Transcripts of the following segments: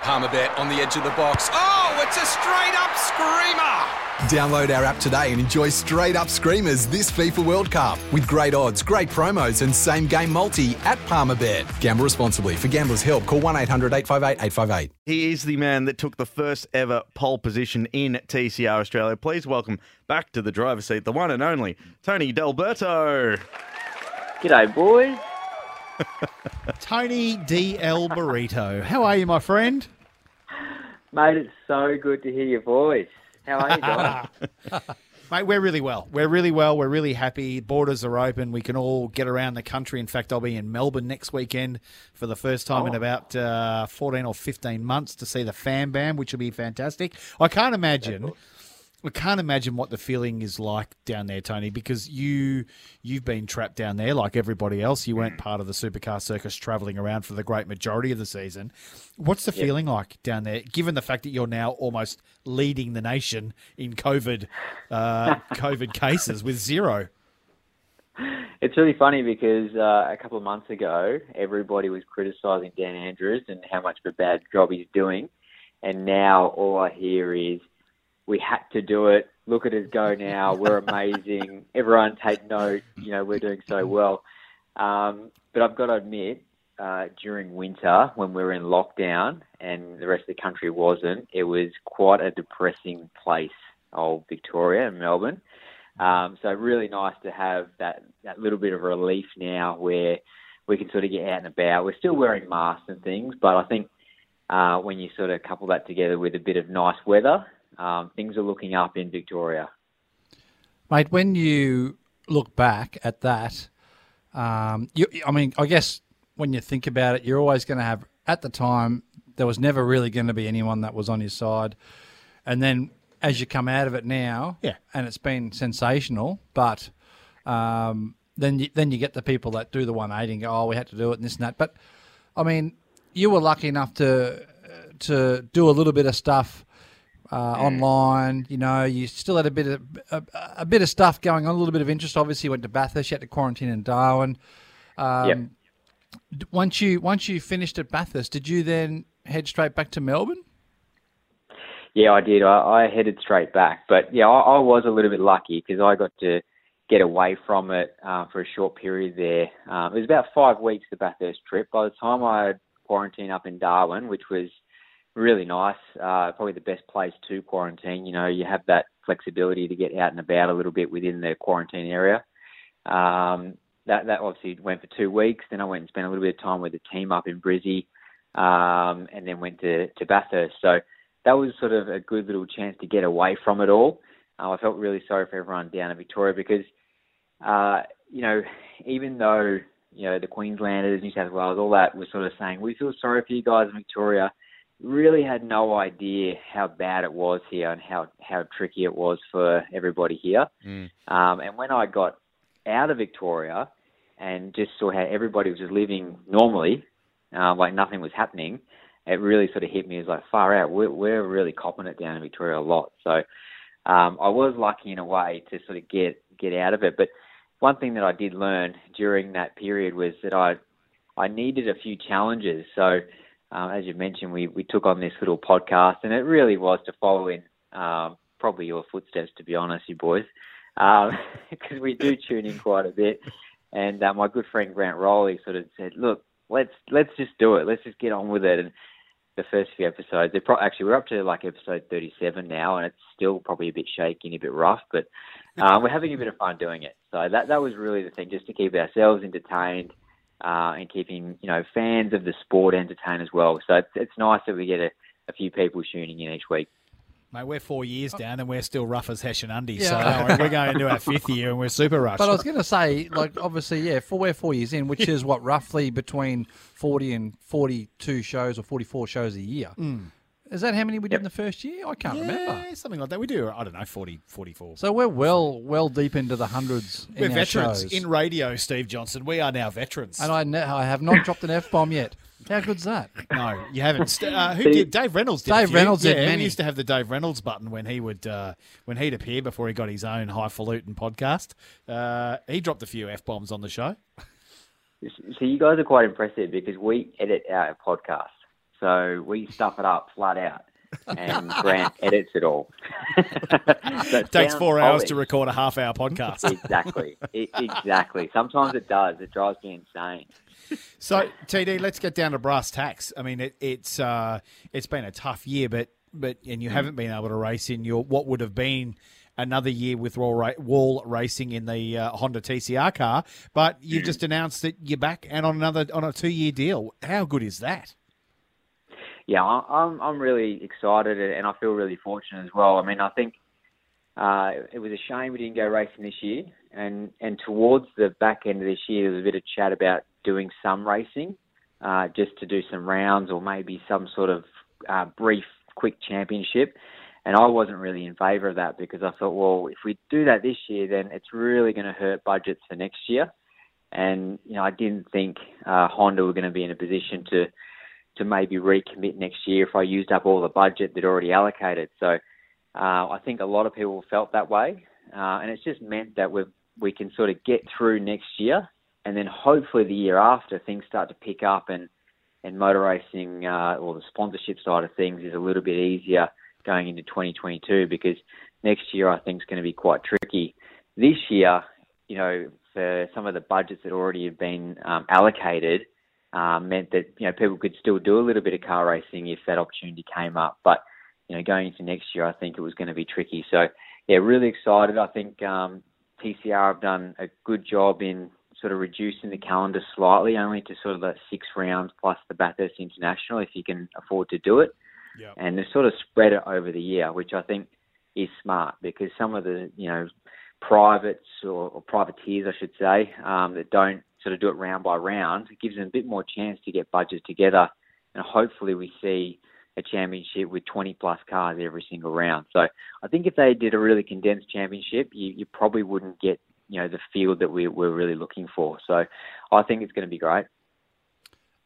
Palmerbet on the edge of the box. Oh, it's a straight up screamer! Download our app today and enjoy straight up screamers this FIFA World Cup with great odds, great promos, and same game multi at Palmerbet. Gamble responsibly. For gamblers' help, call 1 800 858 858. He is the man that took the first ever pole position in TCR Australia. Please welcome back to the driver's seat the one and only Tony D'Alberto. G'day, boys. Tony DL Burrito. How are you, my friend? Mate, it's so good to hear your voice. How are you guys? Mate, we're really well. We're really well. We're really happy. Borders are open. We can all get around the country. In fact, I'll be in Melbourne next weekend for the first time in Oh. about uh, 14 or 15 months to see the Fan Bam, which will be fantastic. I can't imagine. I can't imagine what the feeling is like down there, Tony, because you you've been trapped down there like everybody else. You weren't part of the supercar circus traveling around for the great majority of the season. What's the feeling like down there, given the fact that you're now almost leading the nation in COVID uh, COVID cases with zero? it's really funny because uh, a couple of months ago, everybody was criticising Dan Andrews and how much of a bad job he's doing. And now all I hear is, we had to do it. Look at us go now. We're amazing. Everyone take note. You know, we're doing so well. Um, but I've got to admit, uh, during winter when we were in lockdown and the rest of the country wasn't, it was quite a depressing place, old Victoria and Melbourne. Um, so really nice to have that, that little bit of relief now where we can sort of get out and about. We're still wearing masks and things, but I think uh, when you sort of couple that together with a bit of nice weather, um, things are looking up in Victoria. Mate, when you look back at that, um, you, I mean, I guess when you think about it, you're always going to have, at the time, there was never really going to be anyone that was on your side. And then as you come out of it now, Yeah. and it's been sensational, but um, then, you, then you get the people that do the 180 and go, oh, we had to do it and this and that. But, I mean, you were lucky enough to, to do a little bit of stuff uh, online. You know, you still had a bit of a, a bit of stuff going on, a little bit of interest. Obviously, you went to Bathurst, you had to quarantine in Darwin. Um, Yep. Once you once you finished at Bathurst, did you then head straight back to Melbourne? Yeah, I did. I, I headed straight back, but yeah, I, I was a little bit lucky because I got to get away from it uh, for a short period there. Um, it was about five weeks the Bathurst trip. By the time I had quarantine up in Darwin, which was really nice, uh, probably the best place to quarantine. You know, you have that flexibility to get out and about a little bit within the quarantine area. Um, that that obviously went for two weeks. Then I went and spent a little bit of time with the team up in Brizzy, um, and then went to to Bathurst. So that was sort of a good little chance to get away from it all. Uh, I felt really sorry for everyone down in Victoria because, uh, you know, even though you know the Queenslanders, New South Wales, all that was sort of saying we feel sorry for you guys in Victoria, really had no idea how bad it was here and how how tricky it was for everybody here. Um, and when I got out of Victoria and just saw how everybody was just living normally, uh, like nothing was happening, it really sort of hit me as like far out. We're, we're really copping it down in Victoria a lot. So um, I was lucky in a way to sort of get get out of it. But one thing that I did learn during that period was that I I needed a few challenges. So um, as you mentioned, we we took on this little podcast, and it really was to follow in um, probably your footsteps, to be honest, you boys, because we do tune in quite a bit. And uh, my good friend Grant Rowley sort of said, "Look, let's let's just do it. Let's just get on with it." And the first few episodes, they're pro- actually we're up to like episode 37 now, and it's still probably a bit shaky and a bit rough, but um, we're having a bit of fun doing it. So that that was really the thing, just to keep ourselves entertained uh, and keeping you know fans of the sport entertained as well. So it's, it's nice that we get a, a few people tuning in each week. Mate, we're four years down and we're still rough as Hesh and Undy. So Yeah. don't worry, we're going into our fifth year and we're super rough. But I was going to say, like, obviously, yeah, four, we're four years in, which is what roughly between forty and forty-two shows or forty-four shows a year. Is that how many we did in the first year? I can't remember. Yeah, something like that. We do, I don't know, 40, 44. So we're well, well deep into the hundreds. We're our veterans shows. in radio, Steve Johnson. We are now veterans. and I, ne- I have not dropped an f bomb yet. How good's that? No, you haven't. Uh, who did? Dave Reynolds did. Dave few. Reynolds did many. We used to have the Dave Reynolds button when he would uh, when he'd appear before he got his own highfalutin podcast. Uh, he dropped a few f bombs on the show. So you guys are quite impressive because we edit our podcast, so we stuff it up flat out, and Grant edits it all. So It takes four hours to record a half hour podcast. Exactly, I- exactly. Sometimes it does. It drives me insane. So TD, let's get down to brass tacks. I mean, it, it's uh, it's been a tough year, but but and you haven't been able to race in your what would have been another year with wall, ra- wall racing in the uh, Honda TCR car. But you've just announced that you're back and on another on a two year deal. How good is that? Yeah, I'm I'm really excited and I feel really fortunate as well. I mean, I think uh, it was a shame we didn't go racing this year, and and towards the back end of this year, there was a bit of chat about doing some racing, uh, just to do some rounds or maybe some sort of uh, brief, quick championship. And I wasn't really in favour of that because I thought, well, if we do that this year, then it's really going to hurt budgets for next year. And you know, I didn't think uh, Honda were going to be in a position to to maybe recommit next year if I used up all the budget that already allocated. So uh, I think a lot of people felt that way, uh, and it's just meant that we we can sort of get through next year, and then hopefully the year after things start to pick up and and motor racing uh, or the sponsorship side of things is a little bit easier going into 2022 because next year I think is going to be quite tricky. This year, you know, for some of the budgets that already have been um, allocated, um, meant that you know people could still do a little bit of car racing if that opportunity came up. But you know, going into next year, I think it was going to be tricky. So yeah, really excited. I think um, TCR have done a good job in sort of reducing the calendar slightly, only to sort of the six rounds plus the Bathurst International, if you can afford to do it. Yep. And they sort of spread it over the year, which I think is smart because some of the you know privates or, or privateers, I should say, um, that don't sort of do it round by round, it gives them a bit more chance to get budgets together, and hopefully we see a championship with 20 plus cars every single round. So I think if they did a really condensed championship, you, you probably wouldn't get you know the field that we, we're really looking for. So I think it's going to be great.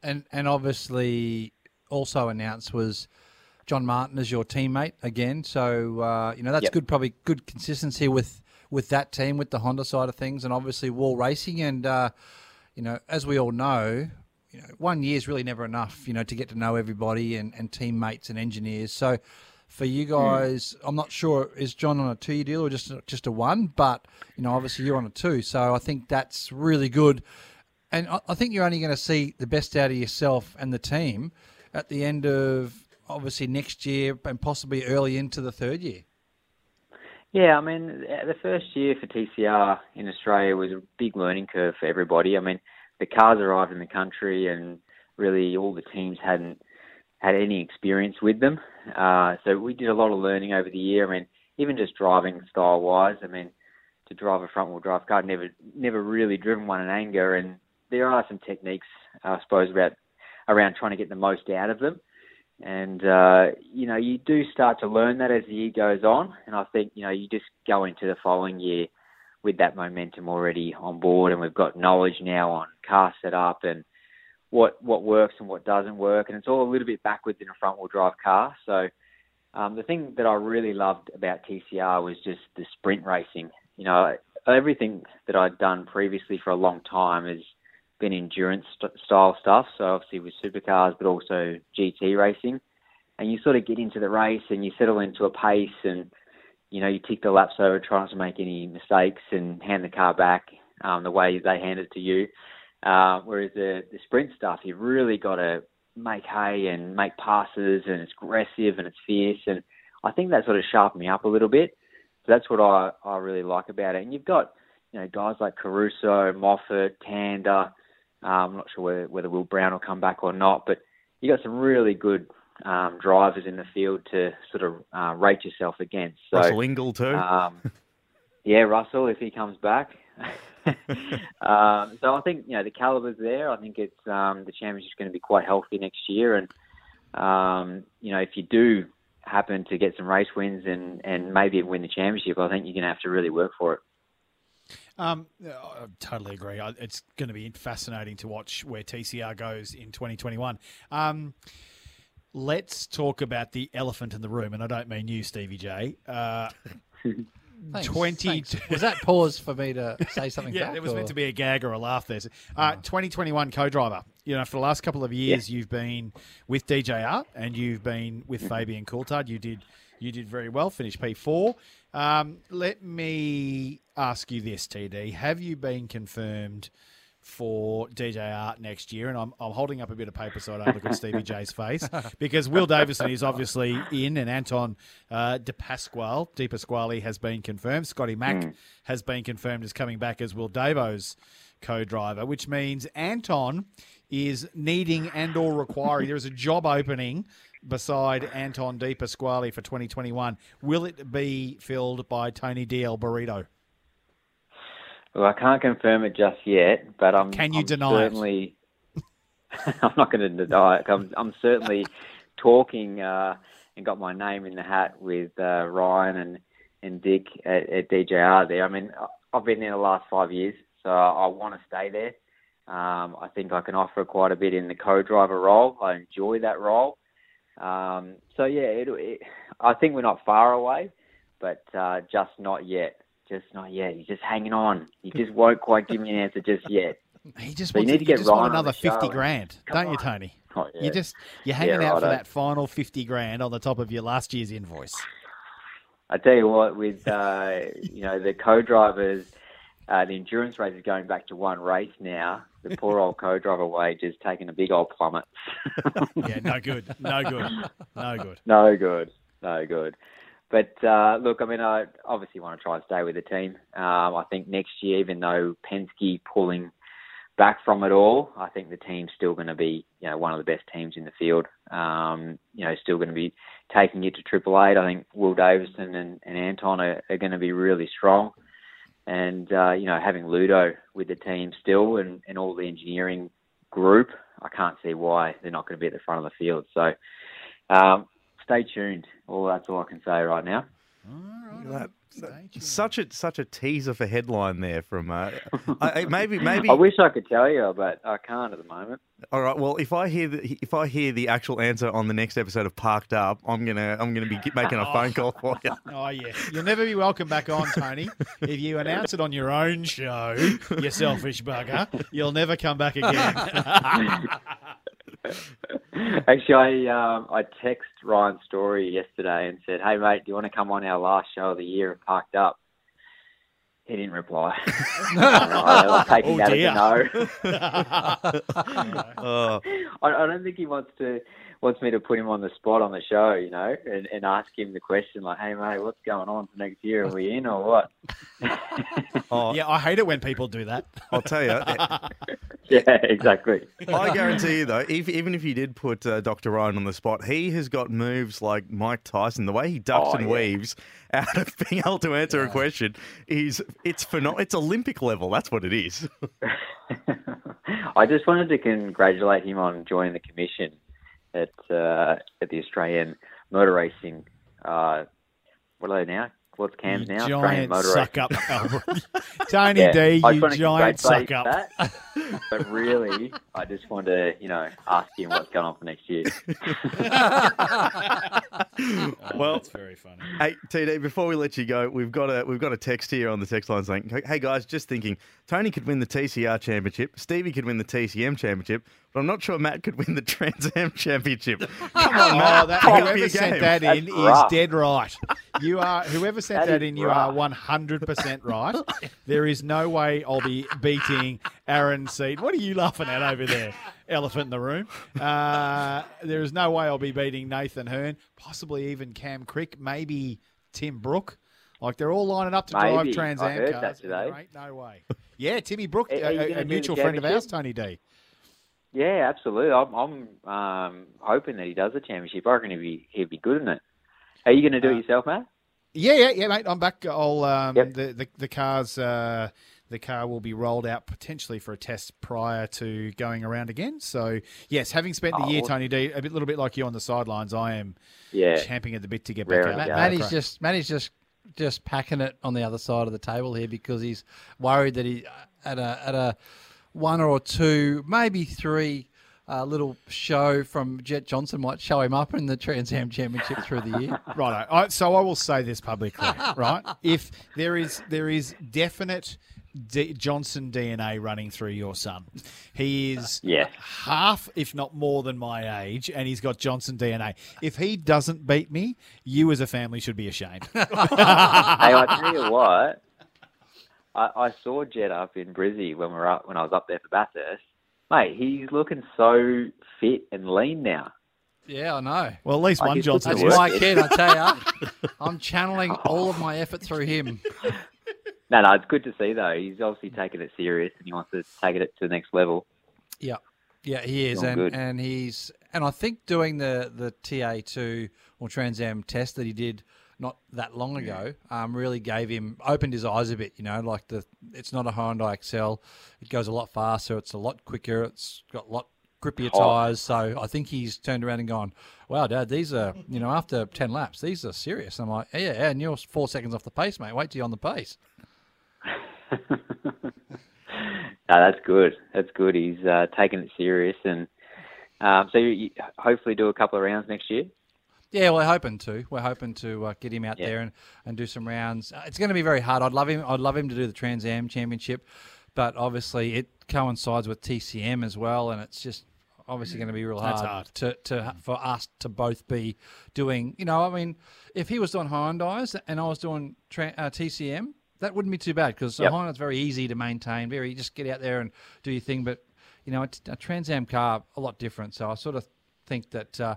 And and obviously also announced was John Martin as your teammate again. So uh, you know that's Yep. good, probably good consistency with with that team, with the Honda side of things, and obviously Wall Racing. And uh, you know, as we all know, you know, one year is really never enough. You know, to get to know everybody and, and teammates and engineers. So for you hmm. guys, I'm not sure is John on a two year deal or just just a one, but you know, obviously you're on a two. So I think that's really good. And I I think you're only going to see the best out of yourself and the team at the end of obviously next year and possibly early into the third year. Yeah, I mean, the first year for TCR in Australia was a big learning curve for everybody. I mean, the cars arrived in the country, and really all the teams hadn't had any experience with them. Uh, so we did a lot of learning over the year. I mean, even just driving style wise. I mean, to drive a front wheel drive car, never never really driven one in anger, and there are some techniques, I suppose, about around trying to get the most out of them. And uh, you know, you do start to learn that as the year goes on. And I think you know, you just go into the following year with that momentum already on board, and we've got knowledge now on car setup and what what works and what doesn't work, and it's all a little bit backwards in a front wheel drive car. So um, the thing that I really loved about TCR was just the sprint racing. You know, everything that I'd done previously for a long time has been endurance st- style stuff. So obviously with supercars, but also GT racing. And you sort of get into the race and you settle into a pace and, you know, you tick the laps over, try not to make any mistakes and hand the car back um, the way they hand it to you. Uh, whereas the, the sprint stuff, you've really got to make hay and make passes and it's aggressive and it's fierce. And I think that sort of sharpened me up a little bit. So that's what I, I really like about it. And you've got, you know, guys like Caruso, Moffat, Tander. Um, I'm not sure whether, whether Will Brown will come back or not, but you got some really good um, drivers in the field to sort of uh, rate yourself against. So, Russell Ingall too. um, yeah, Russell if he comes back. um, so I think you know the caliber's there. I think it's um, the championship's going to be quite healthy next year, and um, you know, if you do happen to get some race wins and, and maybe win the championship, I think you're going to have to really work for it. Um, I totally agree. It's going to be fascinating to watch where TCR goes in 2021. Um, let's talk about the elephant in the room, and I don't mean you, Stevie J. Uh, Thanks, 20 thanks. Was that pause for me to say something? yeah, back, there was meant to be a gag or a laugh there. Uh, 2021 co-driver. You know, for the last couple of years, you've been with DJR and you've been with Fabian Coulthard. You did you did very well. Finished P4. Um, let me ask you this, TD: Have you been confirmed? For DJR next year, and I'm, I'm holding up a bit of paper so I don't look at Stevie J's face because Will Davison is obviously in, and Anton uh, De Pasquale, De Pasquale has been confirmed. Scotty Mack has been confirmed as coming back as Will Davo's co-driver, which means Anton is needing and or requiring. there is a job opening beside Anton De Pasquale for 2021. Will it be filled by Tony DL Burrito? Well, I can't confirm it just yet, but I'm. Can you I'm deny it? certainly, I'm not going to deny it. I'm, I'm certainly talking uh, and got my name in the hat with uh, Ryan and and Dick at, at DJR there. I mean, I've been there the last five years, so I want to stay there. Um, I think I can offer quite a bit in the co-driver role. I enjoy that role. Um, so yeah, it, it, I think we're not far away, but uh, just not yet. Just not yet. He's just hanging on. He just won't quite give me an answer just yet. He just So you wants need to get just Ryan another fifty grand, don't you. Tony? Oh, yeah. You just you're hanging Yeah, out for that final fifty grand on the top of your last year's invoice. I tell you what, with uh, you know the co-drivers, uh, the endurance race is going back to one race now. The poor old co-driver wage is taking a big old plummet. Yeah, no good, no good, no good. no good, no good. But uh, look, I mean, I obviously want to try and stay with the team. Um, I think next year, even though Penske pulling back from it all, I think the team's still going to be, you know, one of the best teams in the field. Um, you know, still going to be taking it to Triple Eight. I think Will Davison and, and Anton are, are going to be really strong. And uh, you know, having Ludo with the team still and, and all the engineering group, I can't see why they're not going to be at the front of the field. So um, stay tuned. Well, that's all I can say right now. That- such a such a teaser for headline there from uh, I, I- maybe maybe I wish I could tell you, but I can't at the moment. all right well if I hear the, if I hear the actual answer on the next episode of Parked Up I'm gonna I'm gonna be get- making a phone call for you Oh yeah, you'll never be welcome back on, Tony. If you announce it on your own show, you selfish bugger, you'll never come back again. Actually, I um, I text Ryan Story yesterday and said, "Hey mate, do you want to come on our last show of the year at Parked Up?" He didn't reply. I'm taking Oh, that dear. as a no. oh, I, I don't think he wants to wants me to put him on the spot on the show, you know, and, and ask him the question like, "Hey mate, what's going on for next year? Are we in or what?" oh yeah, I hate it when people do that. I'll tell you yeah, exactly. I guarantee you though if, even if you did put uh, Dr Ryan on the spot he has got moves like Mike Tyson the way he ducks Oh, and yeah. weaves out of being able to answer a question is it's pheno- it's Olympic level that's what it is I just wanted to congratulate him on joining the commission at uh, at the Australian Motor Racing. Uh, what are they now? What's CAMS You now? Giant suck up, Tony Yeah, D. I just You giant suck up. That, but really, I just want to, you know, ask him what's going on for next year. well That's very funny. Hey TD, before we let you go, we've got a we've got a text here on the text line saying, "Hey guys, just thinking, Tony could win the TCR championship, Stevie could win the TCM championship, but I'm not sure Matt could win the Trans Am championship." Come on, oh, Matt, Oh, that, pick up whoever sent that in That's is rough. dead right. You are whoever sent That that, in. You are one hundred percent right. There is no way I'll be beating Aaron Seed. What are you laughing at over there? Elephant in the room. Uh, there is no way I'll be beating Nathan Herne. Possibly even Cam Crick. Maybe Tim Brook. Like they're all lining up to drive Trans Am cars. There ain't no way. Yeah, Timmy Brook, Are- a, a- mutual friend of ours? Tony D. Yeah, absolutely. I'm, I'm um, hoping that he does the championship. I reckon he'd be he'd be good in it. Are you going to do Uh, it yourself, Matt? Yeah, yeah, yeah, mate. I'm back. I'll um, Yep. the, the the cars. Uh, the car will be rolled out potentially for a test prior to going around again. So, yes, having spent the Oh, year, Tony D, a bit, little bit like you on the sidelines, I am Yeah. champing at the bit to get Raring back out. to Ma- go. Matty's Crack. just Matty's just just packing it on the other side of the table here because he's worried that he at a at a one or two, maybe three. Uh, little show from Jet Johnson might show him up in the Trans Am Championship through the year. Right. I, so I will say this publicly, right? If there is there is definite D- Johnson DNA running through your son, he is Yeah. half, if not more, than my age, and he's got Johnson DNA. If he doesn't beat me, you as a family should be ashamed. hey, I tell you what, I, I saw Jet up in Brizzy when we were up when I was up there for Bathurst. Mate, he's looking so fit and lean now. Yeah, I know. Well, at least I one guess Johnson. it's That's my it. kid, I tell you. I'm channeling all of my effort through him. No, no, it's good to see though. He's obviously taking it serious and he wants to take it to the next level. Yeah, yeah, he is, Not and good. and he's and I think doing the the TA two or Trans Am test that he did not that long ago, um, really gave him opened his eyes a bit. You know, like the it's not a Hyundai Excel. It goes a lot faster. It's a lot quicker. It's got a lot grippier Oh. tyres. So I think he's turned around and gone, "Wow, Dad, these are you know after ten laps, these are serious." I'm like, "Yeah, yeah, and you're four seconds off the pace, mate. Wait till you're on the pace." No, that's good. That's good. He's uh, taking it serious, and um, so you, you hopefully do a couple of rounds next year. Yeah, we're hoping to. We're hoping to uh, get him out Yeah. there and, and do some rounds. Uh, it's going to be very hard. I'd love him. I'd love him to do the Trans Am Championship, but obviously it coincides with TCM as well, and it's just obviously going to be real hard, hard. to to for us to both be doing. You know, I mean, if he was doing Hyundai's and I was doing tra- uh, TCM, that wouldn't be too bad because Yep. Hyundai's very easy to maintain. Very just get out there and do your thing, but you know, a, a Trans Am car a lot different. So I sort of think that. Uh,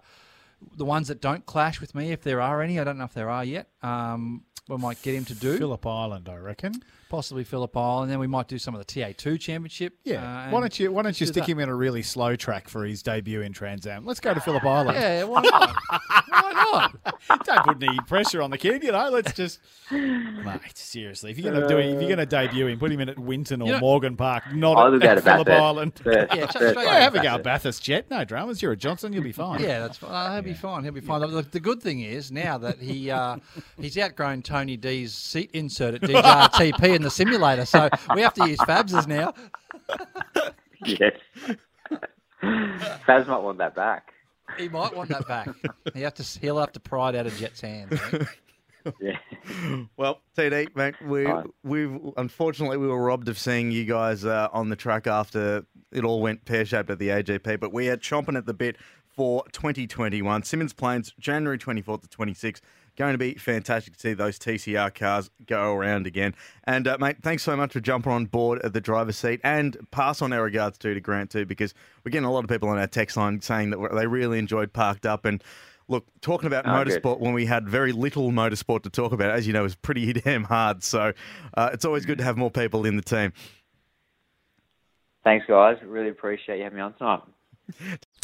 the ones that don't clash with me, if there are any, I don't know if there are yet. Um, we might get him to do Phillip Island, I reckon. possibly Phillip Island, and then we might do some of the TA2 Championship. Yeah. uh, why don't you Why don't you do stick that. him in a really slow track for his debut in Trans Am? Let's go to Phillip Island. Yeah, why not? why not? Don't put any pressure on the kid, you know. Let's just, mate. Seriously, if you're gonna do, it, if you're gonna debut him, put him in at Winton or You know- Morgan Park, not I'll at, at at Phillip Bathurst. Island. First- Yeah, first straight Yeah, have a go Bathurst. at Bathurst, Jet. No dramas. You're a Johnson. You'll be fine. Yeah, that's fine. Uh, he'll be fine. He'll be fine. The, the good thing is now that he uh, he's outgrown Tony D's seat insert at DJRTP in the simulator, so we have to use Fabs's now. Yes. Faz might want that back. He might want that back. He have to. He'll have to pry it out of Jet's hands. Yeah. Well, TD, mate, we Fine. we've unfortunately we were robbed of seeing you guys uh, on the track after it all went pear shaped at the AGP, but we are chomping at the bit for 2021 Symmons Plains, January 24th to 26th. Going to be fantastic to see those TCR cars go around again. And uh, mate, thanks so much for jumping on board at the driver's seat, and pass on our regards too to Grant too, because we're getting a lot of people on our text line saying that they really enjoyed Parked Up and. Look, talking about Oh, good. motorsport when we had very little motorsport to talk about, as you know, is pretty damn hard. So uh, it's always good to have more people in the team. Thanks, guys. Really appreciate you having me on tonight.